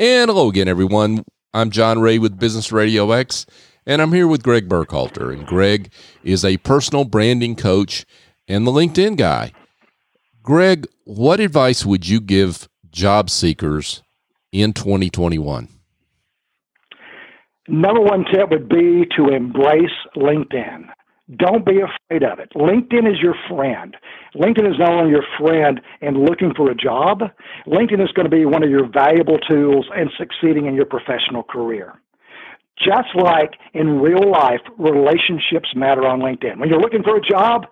And hello again, everyone. I'm John Ray with Business Radio X, and I'm here with Greg Burkhalter. And Greg is a personal branding coach and the LinkedIn guy. Greg, what advice would you give job seekers in 2021? Number one tip would be to embrace LinkedIn. Don't be afraid of it. LinkedIn is your friend. LinkedIn is not only your friend in looking for a job, LinkedIn is going to be one of your valuable tools in succeeding in your professional career. Just like in real life, relationships matter on LinkedIn. When you're looking for a job,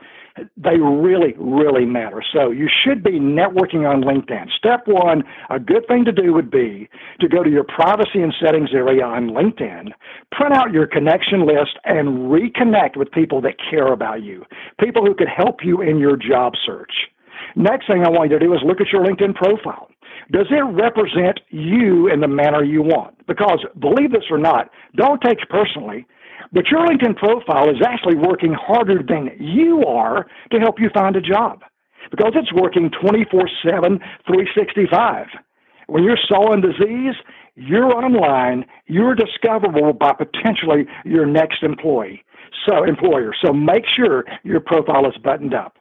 they really, really matter. So you should be networking on LinkedIn. Step one, a good thing to do would be to go to your privacy and settings area on LinkedIn, print out your connection list, and reconnect with people that care about you, people who could help you in your job search. Next thing I want you to do is look at your LinkedIn profile. Does it represent you in the manner you want? Because believe this or not, don't take it personally. But your LinkedIn profile is actually working harder than you are to help you find a job because it's working 24 7, 365. When you're sowing disease, you're online, you're discoverable by potentially your next employee. So employer. So make sure your profile is buttoned up.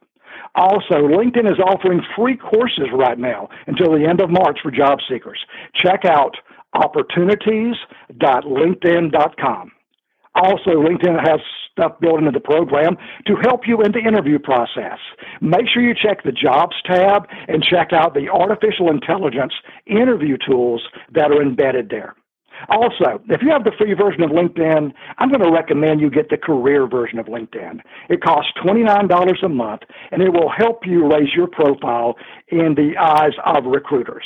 Also, LinkedIn is offering free courses right now until the end of March for job seekers. Check out opportunities.linkedin.com. Also, LinkedIn has stuff built into the program to help you in the interview process. Make sure you check the jobs tab and check out the artificial intelligence interview tools that are embedded there. Also, if you have the free version of LinkedIn, I'm going to recommend you get the career version of LinkedIn. It costs $29 a month and it will help you raise your profile in the eyes of recruiters.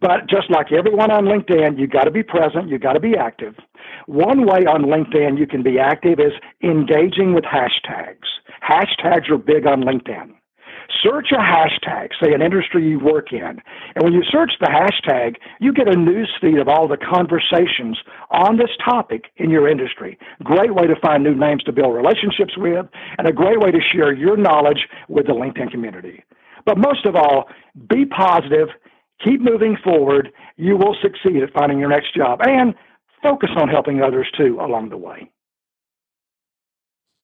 But just like everyone on LinkedIn, you got to be present, you got to be active. One way on LinkedIn you can be active is engaging with hashtags. Hashtags are big on LinkedIn. Search a hashtag, say an industry you work in, and when you search the hashtag, you get a news feed of all the conversations on this topic in your industry. Great way to find new names to build relationships with, and a great way to share your knowledge with the LinkedIn community. But most of all, be positive Keep moving forward. You will succeed at finding your next job and focus on helping others too along the way.